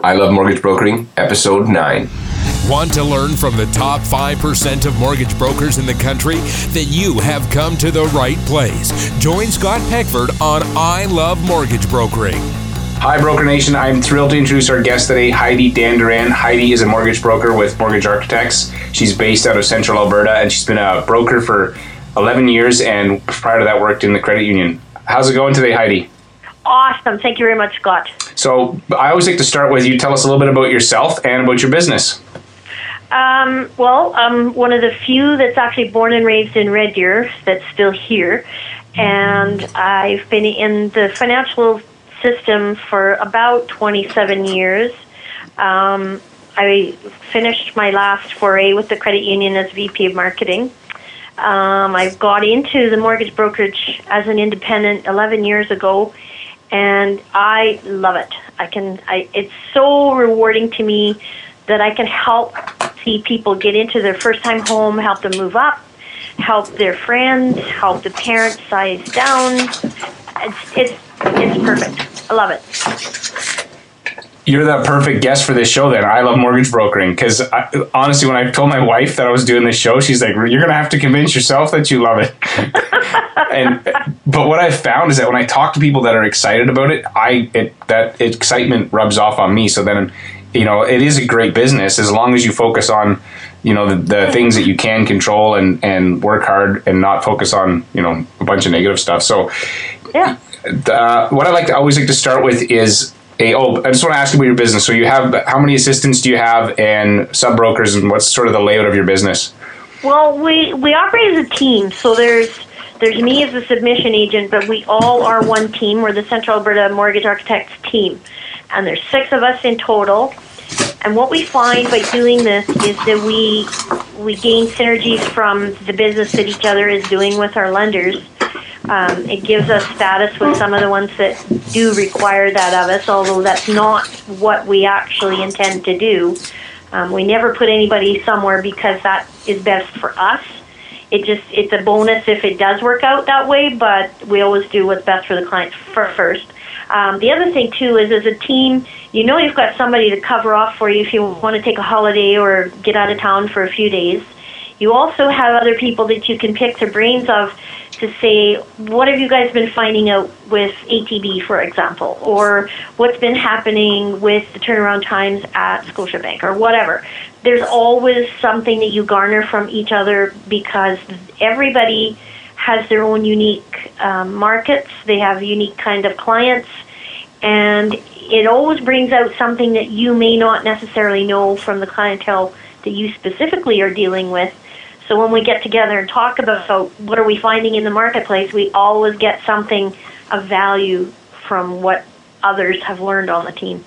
I Love Mortgage Brokering, Episode 9. Want to learn from the top 5% of mortgage brokers in the country? Then you have come to the right place. Join Scott Peckford on I Love Mortgage Brokering. Hi, Broker Nation. I'm thrilled to introduce our guest today, Heidi Dandurand. Heidi is a mortgage broker with Mortgage Architects. She's based out of Central Alberta and she's been a broker for 11 years and prior to that worked in the credit union. How's it going today, Heidi? Awesome. Thank you very much, Scott. So, I always like to start with you tell us a little bit about yourself and about your business. Um, well, I'm one of the few that's actually born and raised in Red Deer that's still here. And I've been in the financial system for about 27 years. Um, I finished my last foray with the credit union as VP of marketing. Um, I got into the mortgage brokerage as an independent 11 years ago, and I love it. I can. I, it's so rewarding to me that I can help see people get into their first time home, help them move up, help their friends, help the parents size down. It's it's it's perfect. I love it. You're the perfect guest for this show. Then I love mortgage brokering because honestly, when I told my wife that I was doing this show, she's like, "You're gonna have to convince yourself that you love it." and but what I've found is that when I talk to people that are excited about it, I it that excitement rubs off on me. So then, you know, it is a great business as long as you focus on you know the, the things that you can control and and work hard and not focus on you know a bunch of negative stuff. So Yeah. uh, what I like to always like to start with is a oh I just want to ask you about your business. So you have how many assistants do you have and sub brokers and what's sort of the layout of your business? Well, we we operate as a team. So there's there's me as a submission agent, but we all are one team. We're the Central Alberta Mortgage Architects team, and there's six of us in total. And what we find by doing this is that we we gain synergies from the business that each other is doing with our lenders. Um, it gives us status with some of the ones that do require that of us, although that's not what we actually intend to do. Um, we never put anybody somewhere because that is best for us. It just it's a bonus if it does work out that way, but we always do what's best for the client first. Um, the other thing too is as a team, you know you've got somebody to cover off for you if you want to take a holiday or get out of town for a few days. You also have other people that you can pick their brains of to say, what have you guys been finding out with ATB, for example, or what's been happening with the turnaround times at Scotiabank, or whatever. There's always something that you garner from each other because everybody has their own unique um, markets. They have unique kind of clients, and it always brings out something that you may not necessarily know from the clientele that you specifically are dealing with. So when we get together and talk about what are we finding in the marketplace, we always get something of value from what others have learned on the team.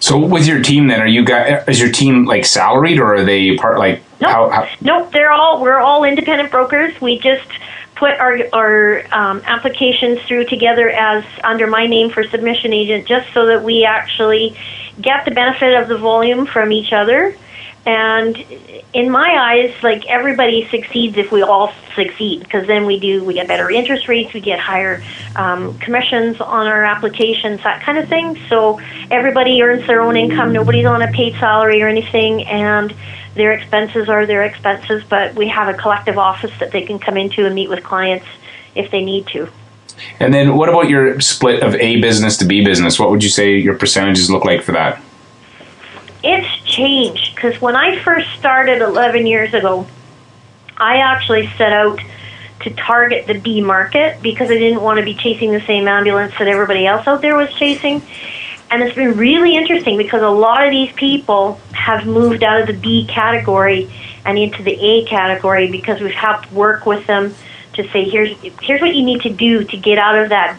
So with your team, then are you guys? Is your team like salaried or are they part like Nope. how? how Nope, they're all we're all independent brokers. We just put our our um, applications through together as under my name for submission agent, just so that we actually get the benefit of the volume from each other. And in my eyes, like everybody succeeds if we all succeed, because then we do we get better interest rates, we get higher um, commissions on our applications, that kind of thing. So everybody earns their own income. Nobody's on a paid salary or anything, and their expenses are their expenses. But we have a collective office that they can come into and meet with clients if they need to. and then what about your split of A business to B business? What would you say your percentages look like for that? It's changed because when I first started 11 years ago, I actually set out to target the B market because I didn't want to be chasing the same ambulance that everybody else out there was chasing. And it's been really interesting because a lot of these people have moved out of the B category and into the A category because we've helped work with them to say here's here's what you need to do to get out of that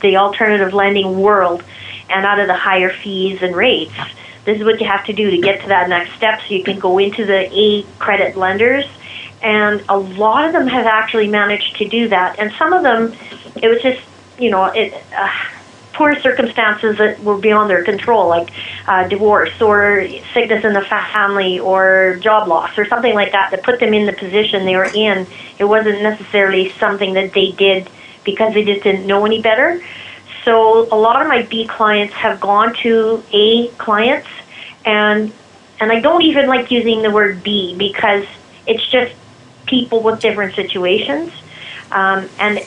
the alternative lending world and out of the higher fees and rates. This is what you have to do to get to that next step so you can go into the A credit lenders. And a lot of them have actually managed to do that. And some of them, it was just, you know, it, uh, poor circumstances that were beyond their control, like uh, divorce or sickness in the family or job loss or something like that, that put them in the position they were in. It wasn't necessarily something that they did because they just didn't know any better. so a lot of my B clients have gone to A clients, and and I don't even like using the word B because it's just people with different situations. Um, and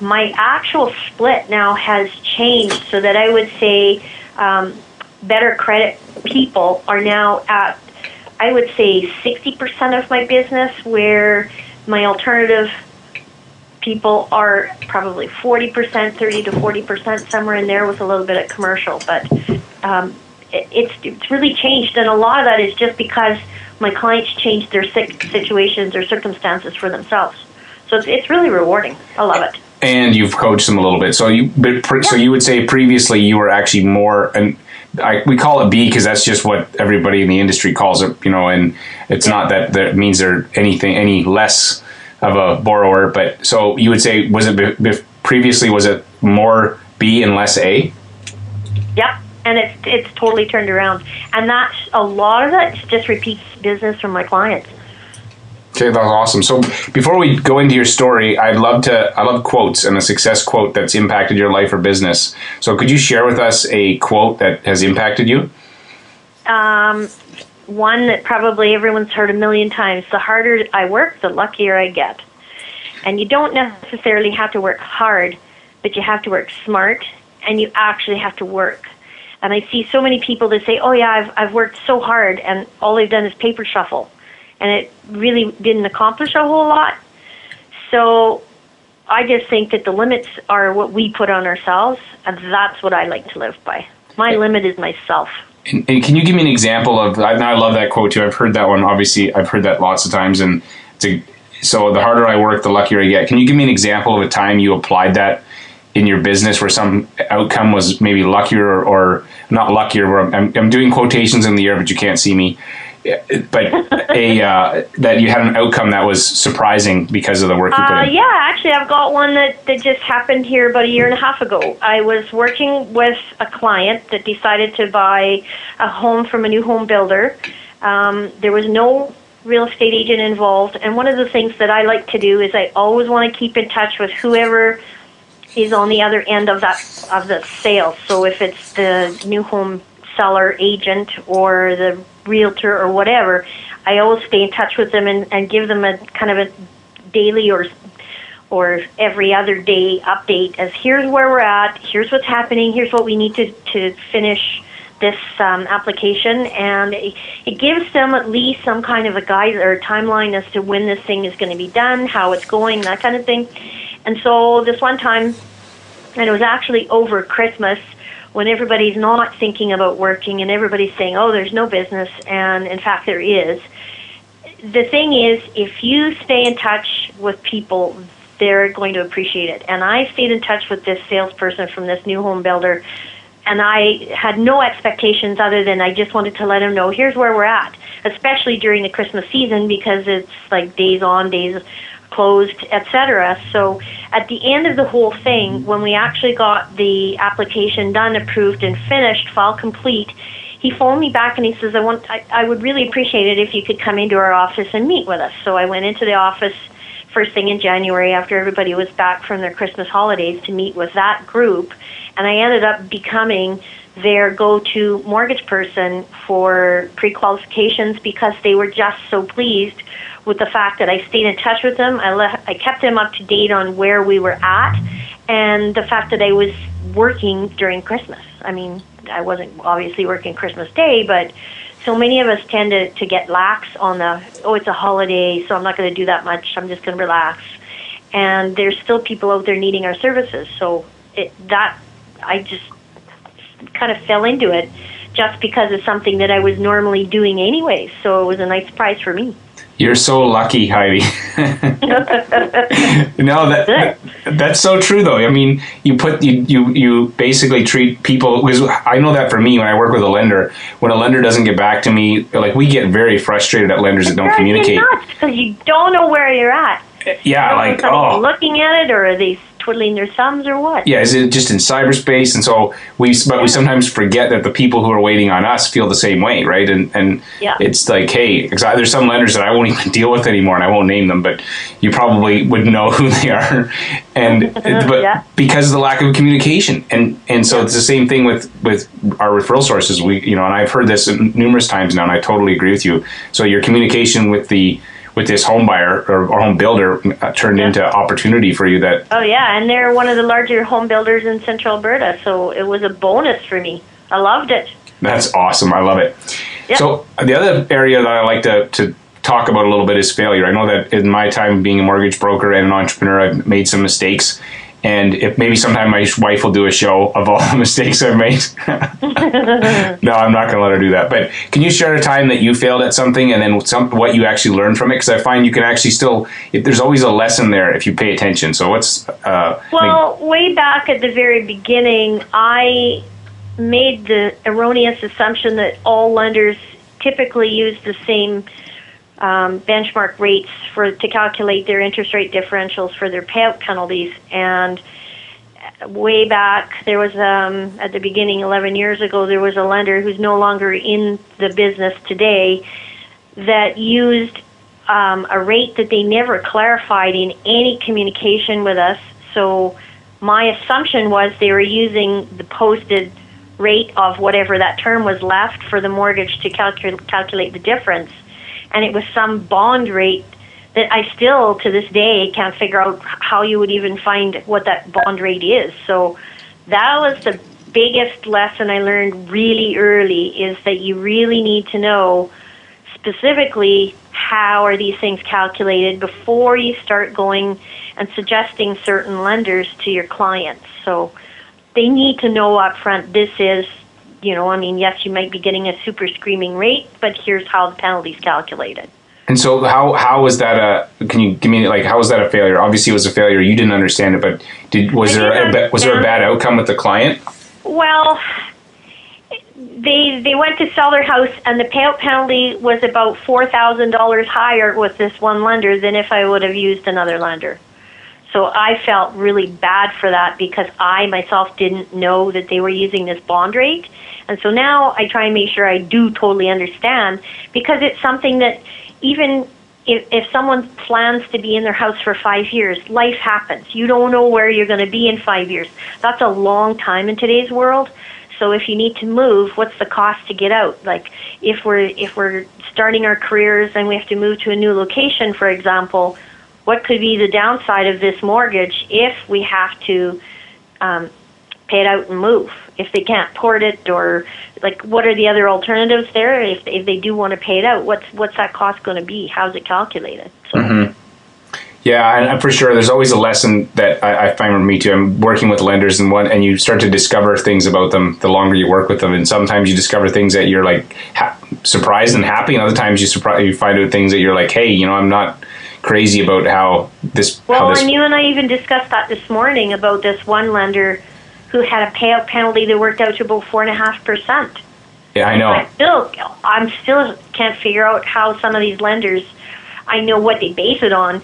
my actual split now has changed so that I would say um, better credit people are now at, I would say, 60% of my business, where my alternative people are probably 40%, 30 to 40%, somewhere in there with a little bit of commercial. But um, it's, it's really changed, and a lot of that is just because my clients changed their situations or circumstances for themselves. So it's, it's really rewarding. I love it. And you've coached them a little bit. So you, but, so you would say previously you were actually more, and I, we call it B because that's just what everybody in the industry calls it, you know, and it's not that that means they're anything any less of a borrower. But so you would say, was it previously was it more B and less A? Yep, and it's it's totally turned around, and that's a lot of it just repeats business from my clients. Okay, that's awesome. So before we go into your story, I'd love to I love quotes and a success quote that's impacted your life or business. So could you share with us a quote that has impacted you? Um, one that probably everyone's heard a million times. The harder I work, the luckier I get. And you don't necessarily have to work hard, but you have to work smart and you actually have to work. And I see so many people that say, "Oh yeah, I've I've worked so hard and all they've done is paper shuffle." And it really didn't accomplish a whole lot. So I just think that the limits are what we put on ourselves, and that's what I like to live by. My limit is myself. And, and, can you give me an example of? I, I love that quote too. I've heard that one. Obviously, I've heard that lots of times. And a, so the harder I work, the luckier I get. Can you give me an example of a time you applied that in your business where some outcome was maybe luckier or, or not luckier? Where I'm, I'm, doing quotations in the air, but you can't see me. But a uh, that you had an outcome that was surprising because of the work you put uh, in. Yeah, actually, I've got one that, that just happened here about a year and a half ago. I was working with a client that decided to buy a home from a new home builder. Um, there was no real estate agent involved, and one of the things that I like to do is I always want to keep in touch with whoever is on the other end of that of the sale. So if it's the new home seller agent or the realtor or whatever, I always stay in touch with them and, and give them a kind of a daily or or every other day update as here's where we're at, here's what's happening, here's what we need to, to finish this um, application, and it, it gives them at least some kind of a guide or a timeline as to when this thing is going to be done, how it's going, that kind of thing. And so this one time, and it was actually over Christmas when everybody's not thinking about working and everybody's saying, oh, there's no business, and in fact, there is. The thing is, if you stay in touch with people, they're going to appreciate it. And I stayed in touch with this salesperson from this new home builder, and I had no expectations other than I just wanted to let him know here's where we're at, especially during the Christmas season because it's like days on, days closed, etc. So at the end of the whole thing, when we actually got the application done, approved, and finished, file complete, he phoned me back and he says, "I want, I, I would really appreciate it if you could come into our office and meet with us." So I went into the office first thing in January after everybody was back from their Christmas holidays to meet with that group, and I ended up becoming their go-to mortgage person for pre-qualifications because they were just so pleased with the fact that I stayed in touch with them. I, le- I kept them up to date on where we were at, and the fact that I was working during Christmas. I mean, I wasn't obviously working Christmas Day, but so many of us tend to, to get lax on the, oh, it's a holiday, so I'm not going to do that much. I'm just going to relax. And there's still people out there needing our services. So it, that, I just kind of fell into it just because of something that I was normally doing anyway. So it was a nice surprise for me. You're so lucky, Heidi. no, that, that's so true though. I mean, you put you you you basically treat people because I know that for me when I work with a lender, when a lender doesn't get back to me, like we get very frustrated at lenders that don't communicate because you don't know where you're at. Yeah, like oh, oh, looking at it, or are they twiddling their thumbs or what? Yeah, is it just in cyberspace? And so we, but we sometimes forget that the people who are waiting on us feel the same way, right? And and Yeah. it's like, hey, there's some lenders that I won't even deal with anymore, and I won't name them, but you probably would know who they are, and uh, but Yeah. because of the lack of communication, and and so it's the same thing with with our referral sources. We, you know, and I've heard this numerous times now, and I totally agree with you. So your communication with the with this home buyer or, home builder uh, turned into opportunity for you that Oh yeah, and they're one of the larger home builders in Central Alberta, so it was a bonus for me. I loved it. That's awesome. I love it. Yeah. So the other area that I like to, to talk about a little bit is failure. I know that in my time being a mortgage broker and an entrepreneur, I've made some mistakes. And if maybe sometime my wife will do a show of all the mistakes I've made. no, I'm not going to let her do that. But can you share a time that you failed at something and then some, what you actually learned from it? Because I find you can actually still, if, there's always a lesson there if you pay attention. So what's, uh, Well, way back at the very beginning, I made the erroneous assumption that all lenders typically use the same um, benchmark rates for to calculate their interest rate differentials for their payout penalties. And way back, there was um, at the beginning, 11 years ago, there was a lender who's no longer in the business today that used um, a rate that they never clarified in any communication with us. So my assumption was they were using the posted rate of whatever that term was left for the mortgage to calcul- calculate the difference. And it was some bond rate that I still, to this day, can't figure out how you would even find what that bond rate is. So that was the biggest lesson I learned really early is that you really need to know specifically how are these things calculated before you start going and suggesting certain lenders to your clients. So they need to know up front this is, you know, I mean, yes, you might be getting a super screaming rate, but here's how the penalty's calculated. And so, how how was that a? Can you give me like how was that a failure? Obviously, it was a failure. You didn't understand it, but did was I there a, was there a bad outcome with the client? Well, they they went to sell their house, and the payout penalty was about four thousand dollars higher with this one lender than if I would have used another lender. So I felt really bad for that because I myself didn't know that they were using this bond rate. And so now I try and make sure I do totally understand because it's something that even if, if someone plans to be in their house for five years, life happens. You don't know where you're going to be in five years. That's a long time in today's world. So if you need to move, what's the cost to get out? Like if we're if we're starting our careers and we have to move to a new location, for example, what could be the downside of this mortgage if we have to um, pay it out and move? If they can't port it, or like, what are the other alternatives there? If if they do want to pay it out, what's what's that cost going to be? How's it calculated? So. Yeah, and and for sure, there's always a lesson that I, I find with me too. I'm working with lenders, and one, and you start to discover things about them the longer you work with them. And sometimes you discover things that you're like ha- surprised and happy, and other times you surprise you find out things that you're like, hey, you know, I'm not crazy about how this. how Well, this and you and I even discussed that this morning about this one lender who had a payout penalty that worked out to about four and a half percent. yeah, I know. I still, I'm still can't figure out how some of these lenders. I know what they base it on,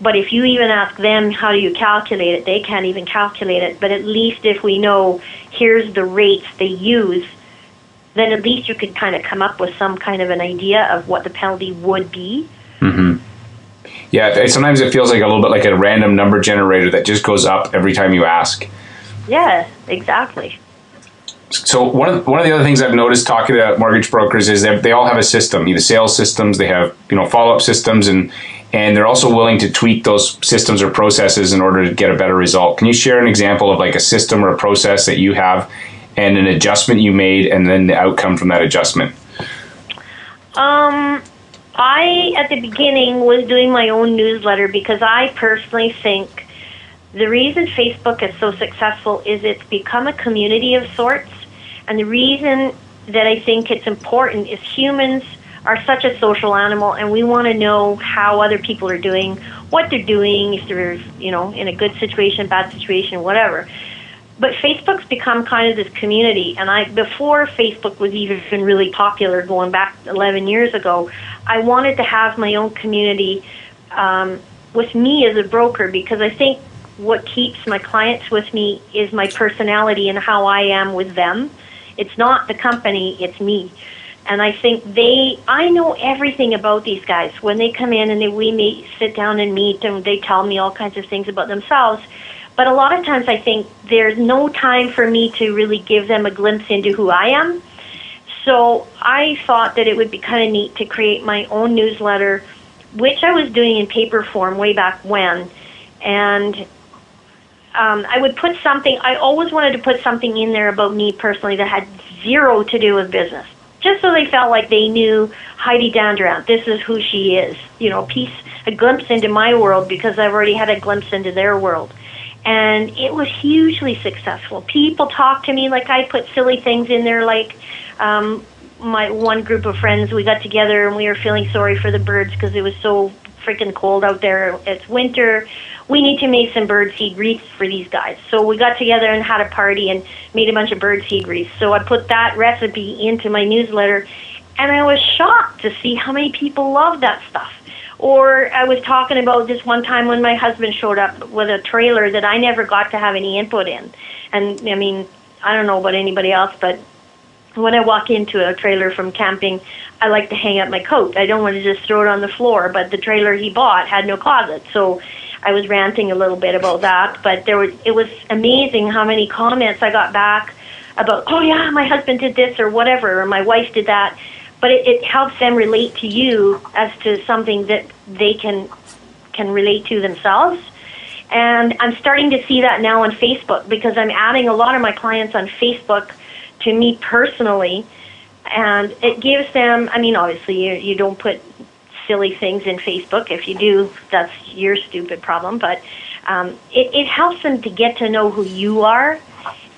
but if you even ask them how do you calculate it, they can't even calculate it. But at least if we know here's the rates they use, then at least you could kind of come up with some kind of an idea of what the penalty would be. Mm-hmm. Yeah, sometimes it feels like a little bit like a random number generator that just goes up every time you ask. Yeah, exactly. So one of one of the other things I've noticed talking to mortgage brokers is that they all have a system, either sales systems, they have you know follow up systems, and and they're also willing to tweak those systems or processes in order to get a better result. Can you share an example of like a system or a process that you have, and an adjustment you made, and then the outcome from that adjustment? Um, I at the beginning was doing my own newsletter because I personally think the reason Facebook is so successful is it's become a community of sorts, and the reason that I think it's important is humans are such a social animal, and we want to know how other people are doing, what they're doing, if they're you know in a good situation, bad situation, whatever but Facebook's become kind of this community, and I before Facebook was even really popular, going back 11 years ago, I wanted to have my own community um, with me as a broker because I think what keeps my clients with me is my personality and how I am with them. It's not the company, it's me. And I think they, I know everything about these guys. When they come in and they, we meet, sit down and meet, and they tell me all kinds of things about themselves. But a lot of times I think there's no time for me to really give them a glimpse into who I am. So I thought that it would be kind of neat to create my own newsletter, which I was doing in paper form way back when. And um, I would put something, I always wanted to put something in there about me personally that had zero to do with business just so they felt like they knew Heidi Dandurand. This is who she is. You know, piece a glimpse into my world because I've already had a glimpse into their world. And it was hugely successful. People talk to me like I put silly things in there, like um, my one group of friends. We got together and we were feeling sorry for the birds because it was so freaking cold out there. It's winter we need to make some birdseed wreaths for these guys. So we got together and had a party and made a bunch of birdseed wreaths. So I put that recipe into my newsletter, and I was shocked to see how many people love that stuff. Or I was talking about this one time when my husband showed up with a trailer that I never got to have any input in. And I mean, I don't know about anybody else, but when I walk into a trailer from camping, I like to hang up my coat. I don't want to just throw it on the floor, but the trailer he bought had no closet. So I was ranting a little bit about that, but there was it was amazing how many comments I got back about, oh yeah, my husband did this or whatever, or my wife did that. But it, it helps them relate to you as to something that they can can relate to themselves. And I'm starting to see that now on Facebook because I'm adding a lot of my clients on Facebook to me personally. And it gives them, I mean, obviously, you, you don't put silly things in Facebook. If you do, that's your stupid problem. But um, it, it helps them to get to know who you are.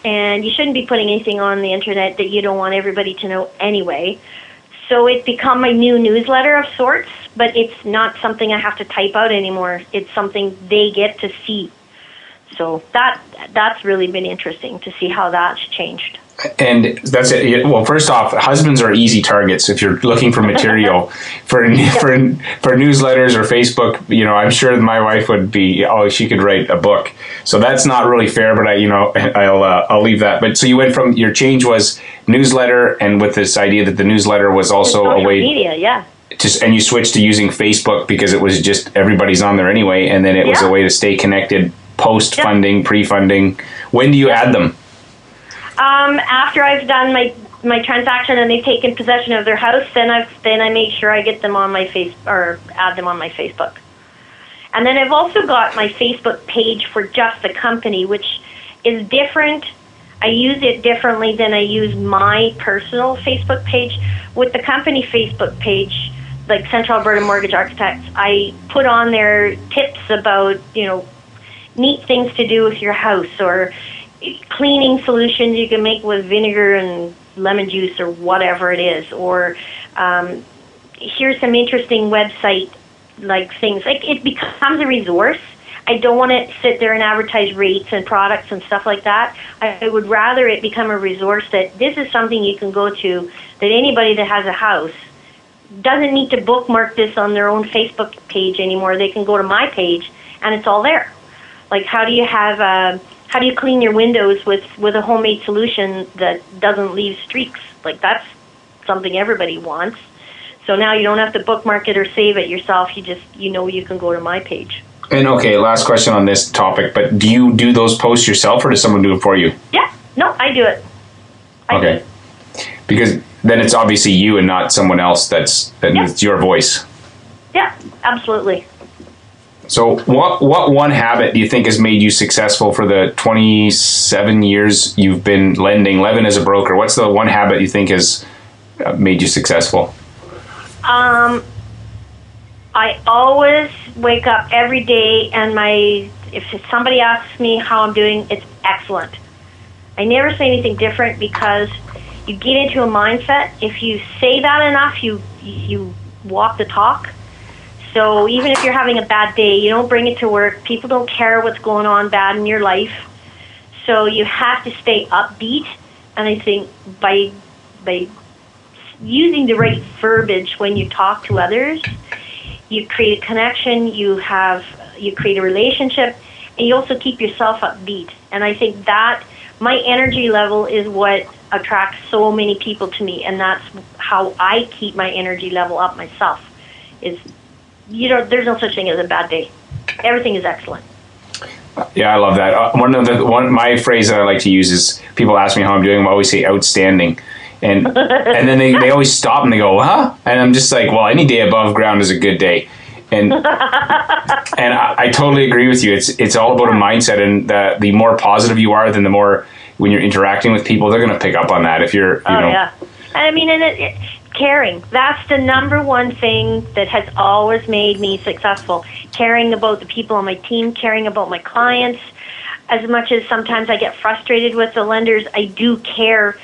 And you shouldn't be putting anything on the internet that you don't want everybody to know anyway. So it become my new newsletter of sorts, but it's not something I have to type out anymore. It's something they get to see. So that that's really been interesting to see how that's changed and that's it. Well, first off, husbands are easy targets if you're looking for material for for for newsletters or Facebook. You know, I'm sure my wife would be. Oh, she could write a book. So that's not really fair. But I, you know, I'll uh, I'll leave that. But so you went from your change was newsletter, and with this idea that the newsletter was also a way media, yeah. Just and you switched to using Facebook because it was just everybody's on there anyway, and then it yeah. was a way to stay connected post funding, pre funding. When do you add them? Um, after I've done my my transaction and they've taken possession of their house, then I've then I make sure I get them on my face or add them on my Facebook. And then I've also got my Facebook page for just the company, which is different. I use it differently than I use my personal Facebook page. With the company Facebook page, like Central Alberta Mortgage Architects, I put on there tips about, you know, neat things to do with your house or cleaning solutions you can make with vinegar and lemon juice or whatever it is, or um, here's some interesting website like things. Like it becomes a resource. I don't want to sit there and advertise rates and products and stuff like that. I would rather it become a resource that this is something you can go to that anybody that has a house doesn't need to bookmark this on their own Facebook page anymore. They can go to my page and it's all there. Like how do you have a how do you clean your windows with with a homemade solution that doesn't leave streaks? Like that's something everybody wants. So now you don't have to bookmark it or save it yourself. You just you know you can go to my page. And okay, last question on this topic, but do you do those posts yourself or does someone do it for you? Yeah. No, I do it. I okay. Do it. Because then it's obviously you and not someone else that's that yeah. it's your voice. Yeah, absolutely. So, what what one habit do you think has made you successful for the 27 years you've been lending, Levin as a broker? What's the one habit you think has uh, made you successful? Um, I always wake up every day, and my if somebody asks me how I'm doing, it's excellent. I never say anything different because you get into a mindset. If you say that enough, you you walk the talk so even if you're having a bad day, you don't bring it to work. People don't care what's going on bad in your life. So you have to stay upbeat. And I think by by using the right verbiage when you talk to others, you create a connection. You have you create a relationship, and you also keep yourself upbeat. And I think that my energy level is what attracts so many people to me, and that's how I keep my energy level up myself. Is you know, there's no such thing as a bad day. Everything is excellent. Yeah, I love that. Uh, one of the one my phrase that I like to use is people ask me how I'm doing. I always say outstanding, and and then they, they always stop and they go, huh? And I'm just like, well, any day above ground is a good day, and and I, I totally agree with you. It's it's all about a mindset, and the the more positive you are, then the more when you're interacting with people, they're going to pick up on that. If you're, you Oh know, yeah, I mean, and it, it, caring. That's the number one thing that has always made me successful. Caring about the people on my team, caring about my clients. As much as sometimes I get frustrated with the lenders, I do care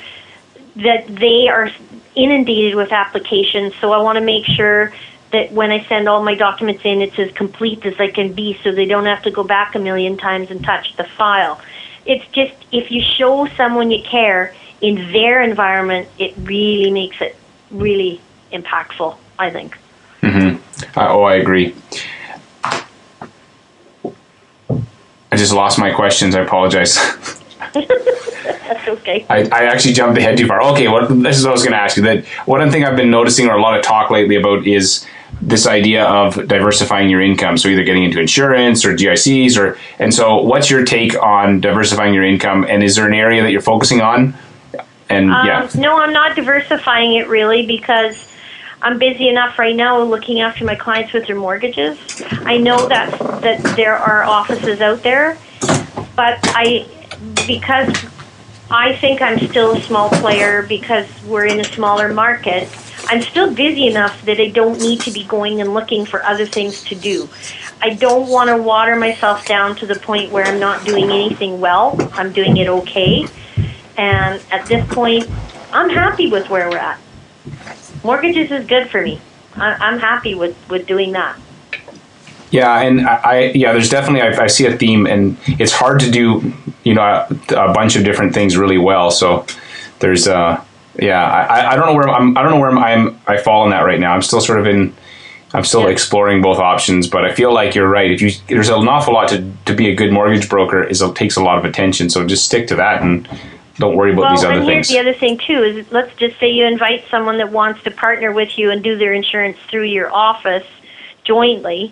that they are inundated with applications. So I want to make sure that when I send all my documents in, it's as complete as I can be so they don't have to go back a million times and touch the file. It's just if you show someone you care in their environment, it really makes it really impactful, I think. Uh, oh, I agree. I just lost my questions. I apologize. That's okay. I, I actually jumped ahead too far. Okay, what this is what I was going to ask you. That one thing I've been noticing, or a lot of talk lately about, is this idea of diversifying your income. So either getting into insurance or GICs, or and so what's your take on diversifying your income? And is there an area that you're focusing on? And yeah, Um, no, I'm not diversifying it really because I'm busy enough right now looking after my clients with their mortgages. I know that that there are offices out there, but I because I think I'm still a small player because we're in a smaller market. I'm still busy enough that I don't need to be going and looking for other things to do. I don't want to water myself down to the point where I'm not doing anything well. I'm doing it okay. And at this point, I'm happy with where we're at. Mortgages is good for me. I'm happy with, with doing that. Yeah, and I, I yeah, there's definitely I, I see a theme, and it's hard to do you know a, a bunch of different things really well. So there's uh yeah, I, I don't know where I'm I don't know where I'm I fall in that right now. I'm still sort of in I'm still Yeah. exploring both options, but I feel like you're right. If you there's an awful lot to to be a good mortgage broker is it takes a lot of attention. So just stick to that and don't worry about Well, these other and here's things. the other thing too: is let's just say you invite someone that wants to partner with you and do their insurance through your office jointly.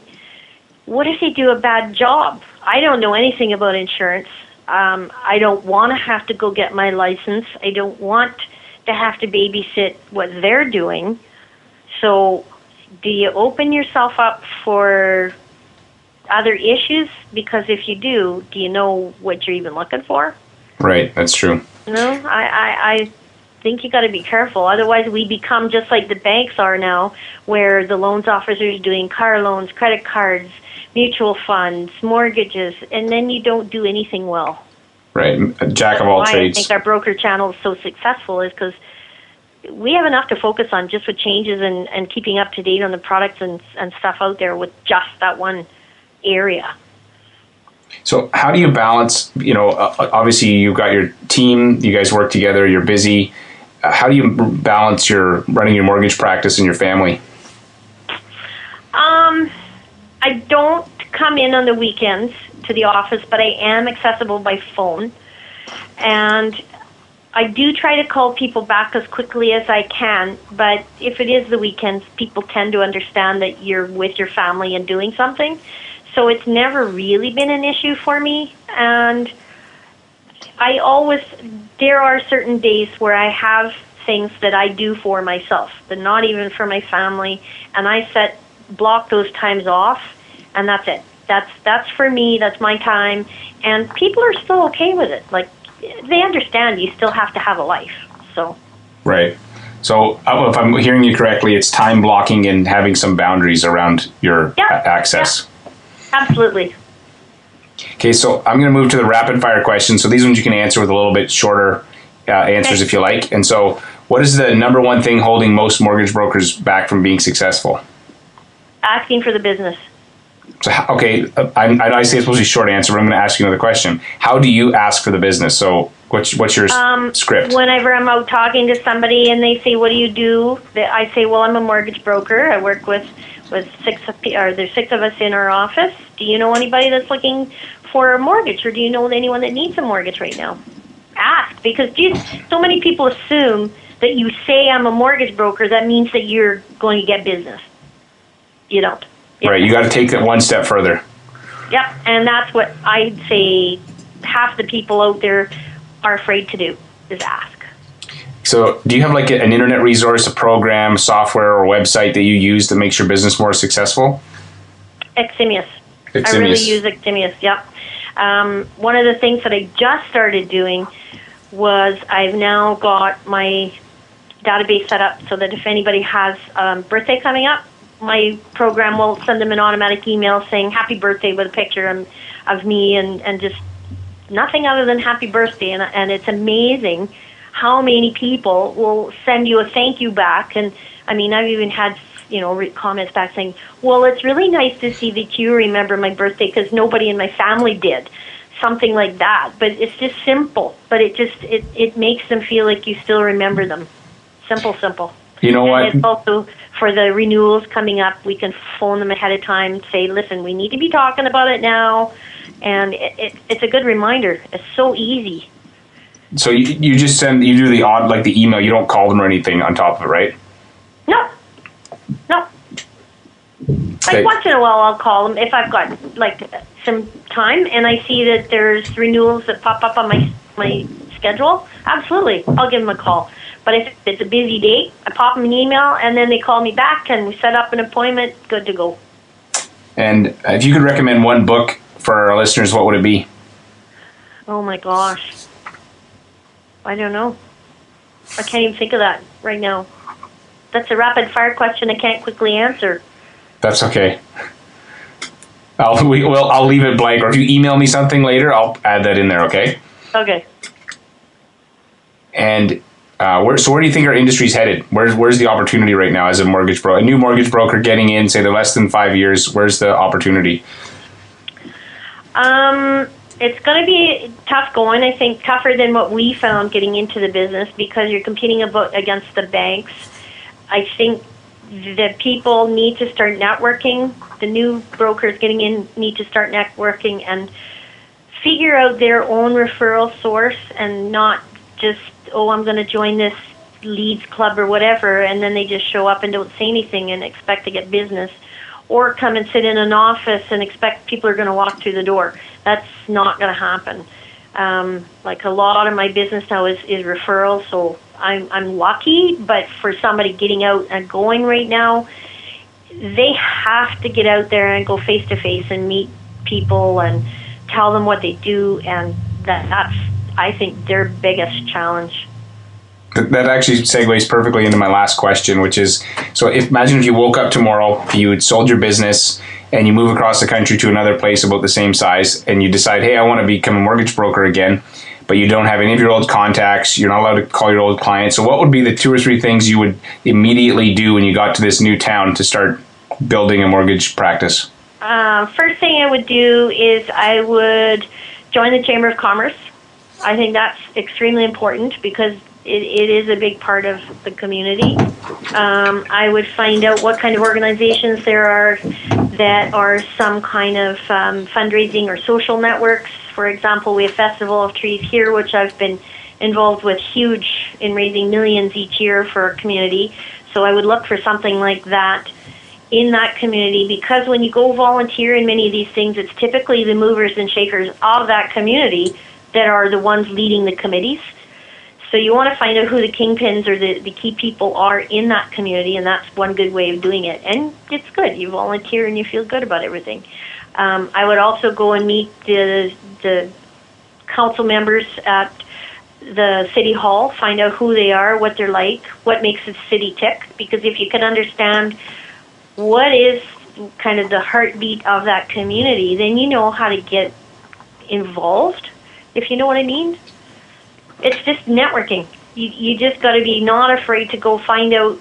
What if they do a bad job? I don't know anything about insurance. Um, I don't want to have to go get my license. I don't want to have to babysit what they're doing. So, do you open yourself up for other issues? Because if you do, do you know what you're even looking for? Right, that's true. No, I, I, I think you got to be careful. Otherwise, we become just like the banks are now, where the loans officers doing car loans, credit cards, mutual funds, mortgages, and then you don't do anything well. Right, jack of all Why I think our broker channel is so successful is because we have enough to focus on just with changes and, and keeping up to date on the products and, and stuff out there with just that one area. So how do you balance? You know, uh, obviously you've got your team. You guys work together. You're busy. How do you balance your running your mortgage practice and your family? Um, I don't come in on the weekends to the office, but I am accessible by phone. And I do try to call people back as quickly as I can, but if it is the weekends, people tend to understand that you're with your family and doing something. So it's never really been an issue for me. And I always, there are certain days where I have things that I do for myself, but not even for my family. And I set, block those times off, and that's it. That's, that's for me, that's my time. And people are still okay with it. Like, they understand you still have to have a life. So, Right. So if I'm hearing you correctly, it's time blocking and having some boundaries around your Yeah, access. absolutely. Okay, so I'm going to move to the rapid fire questions. So these ones you can answer with a little bit shorter uh, answers Okay. if you like. And so, what is the number one thing holding most mortgage brokers back from being successful? Asking for the business. So, okay, uh, I, I say it's supposed to be a short answer, but I'm going to ask you another question. How do you ask for the business? So, What's what's your Um, script? Whenever I'm out talking to somebody and they say, "What do you do?" I say, "Well, I'm a mortgage broker. I work with with six of or there's six of us in our office. Do you know anybody that's looking for a mortgage, or do you know anyone that needs a mortgage right now?" Ask because geez, so many people assume that you say I'm a mortgage broker. That means that you're going to get business. You don't. right, you got to take that one step further. Yep, and that's what I'd say half the people out there are afraid to do is ask. So, do you have like a- an internet resource, a program, software, or website that you use that makes your business more successful? Eximius. I really Eximius. use Eximius, yep. Um, one of the things that I just started doing was I've now got my database set up so that if anybody has um, birthday coming up, my program will send them an automatic email saying happy birthday with a picture of, of me and, and just nothing other than happy birthday. And, and it's amazing how many people will send you a thank you back. And I mean, I've even had you know re- comments back saying, "Well, it's really nice to see that you remember my birthday because nobody in my family did." Something like that, but it's just simple. But it just it it makes them feel like you still remember them. Simple, simple. You know what? It's also for the renewals coming up, we can phone them ahead of time, say, listen, we need to be talking about it now. And it, it, it's a good reminder. It's so easy. So you, you just send you do the odd like the email. You don't call them or anything on top of it, right? No, no. Okay. Like once in a while, I'll call them if I've got like some time and I see that there's renewals that pop up on my my schedule. Absolutely, I'll give them a call. But if it's a busy day, I pop them an email and then they call me back and we set up an appointment. Good to go. And if you could recommend one book for our listeners, what would it be? Oh my gosh. I don't know. I can't even think of that right now. That's a rapid fire question I can't quickly answer. That's okay. I'll we, well I'll leave it blank. Or if you email me something later, I'll add that in there. Okay. Okay. And uh, where, so where do you think our industry's headed? Where's where's the opportunity right now as a mortgage broker, a new mortgage broker getting in, say they're less than five years? Where's the opportunity? Um, it's going to be tough going. I think tougher than what we found getting into the business because you're competing against the banks. I think that people need to start networking. The new brokers getting in need to start networking and figure out their own referral source and not just oh I'm going to join this leads club or whatever and then they just show up and don't say anything and expect to get business or come and sit in an office and expect people are going to walk through the door. That's not going to happen. Um, like a lot of my business now is, is referrals, so I'm I'm lucky. But for somebody getting out and going right now, they have to get out there and go face to face and meet people and tell them what they do, and that that's I think their biggest challenge. That actually segues perfectly into my last question, which is: so if, imagine if you woke up tomorrow, you had sold your business, and you move across the country to another place about the same size, and you decide, hey, I want to become a mortgage broker again, but you don't have any of your old contacts, you're not allowed to call your old clients. So, what would be the two or three things you would immediately do when you got to this new town to start building a mortgage practice? Um, first thing I would do is I would join the Chamber of Commerce. I think that's extremely important because it, it is a big part of the community. Um, I would find out what kind of organizations there are that are some kind of um, fundraising or social networks. For example, we have Festival of Trees here, which I've been involved with huge in raising millions each year for our community. So I would look for something like that in that community because when you go volunteer in many of these things, it's typically the movers and shakers of that community that are the ones leading the committees. So you want to find out who the kingpins or the, the key people are in that community, and that's one good way of doing it. And it's good. You volunteer and you feel good about everything. Um, I would also go and meet the the council members at the city hall, find out who they are, what they're like, what makes the city tick. Because if you can understand what is kind of the heartbeat of that community, then you know how to get involved. If you know what I mean, it's just networking. You you just got to be not afraid to go find out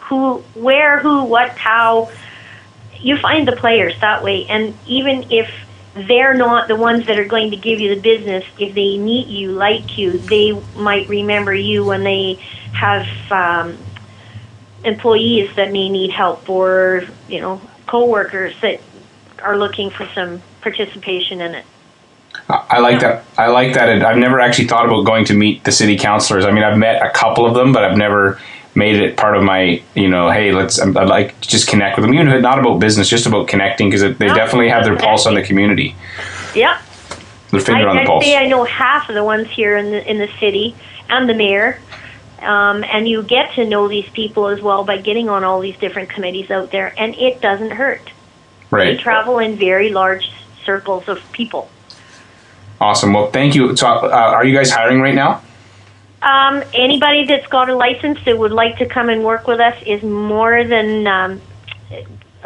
who, where, who, what, how. You find the players that way, and even if they're not the ones that are going to give you the business. If they meet you, like you, they might remember you when they have um, employees that may need help or you know coworkers that are looking for some participation in it. I like that. I like that. I've never actually thought about going to meet the city councilors. I mean, I've met a couple of them, but I've never made it part of my, you know, hey, let's. I'd like to just connect with them. Even if it's not about business, just about connecting because they definitely have their pulse on the community. Yeah. Their finger I, on the I'd pulse. say I know half of the ones here in the in the city and the mayor. Um, and you get to know these people as well by getting on all these different committees out there, and it doesn't hurt. Right they travel in very large circles of people. Awesome. Well, thank you. So, uh, are you guys hiring right now? Um, anybody that's got a license that would like to come and work with us is more than um,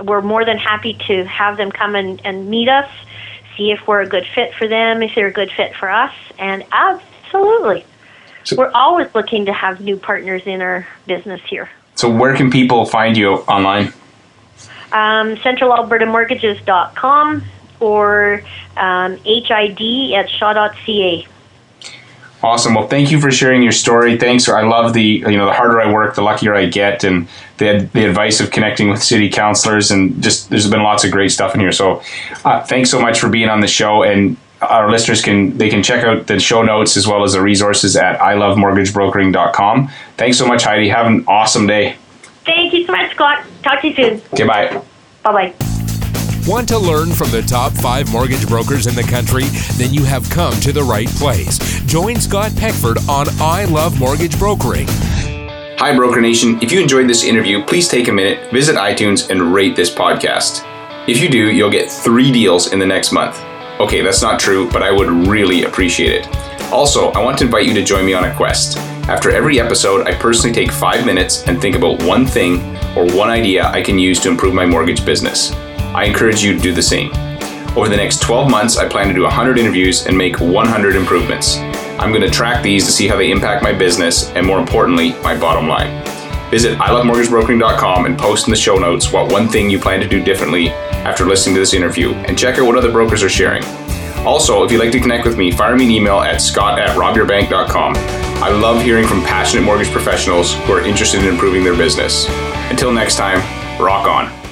we're more than happy to have them come and, and meet us, see if we're a good fit for them, if they're a good fit for us, and absolutely, So- we're always looking to have new partners in our business here. So, where can people find you online? Um, CentralAlbertaMortgages.com or um, HID at shaw.ca. Awesome. Well, thank you for sharing your story. Thanks. I love the you know the harder I work, the luckier I get, and the the advice of connecting with city councilors, and just there's been lots of great stuff in here. So, uh, thanks so much for being on the show, and our listeners can they can check out the show notes as well as the resources at ilovemortgagebrokering.com. Thanks so much, Heidi. Have an awesome day. Thank you so much, Scott. Talk to you soon. Okay, bye. Bye bye. Want to learn from the top five mortgage brokers in the country? Then you have come to the right place. Join Scott Peckford on I Love Mortgage Brokering. Hi, Broker Nation. If you enjoyed this interview, please take a minute, visit iTunes, and rate this podcast. If you do, you'll get three deals in the next month. Okay, that's not true, but I would really appreciate it. Also, I want to invite you to join me on a quest. After every episode, I personally take five minutes and think about one thing or one idea I can use to improve my mortgage business. I encourage you to do the same. Over the next 12 months, I plan to do 100 interviews and make 100 improvements. I'm going to track these to see how they impact my business and, more importantly, my bottom line. Visit ilovemortgagebrokering.com and post in the show notes what one thing you plan to do differently after listening to this interview and check out what other brokers are sharing. Also, if you'd like to connect with me, fire me an email at scott at robyourbank.com. I love hearing from passionate mortgage professionals who are interested in improving their business. Until next time, rock on.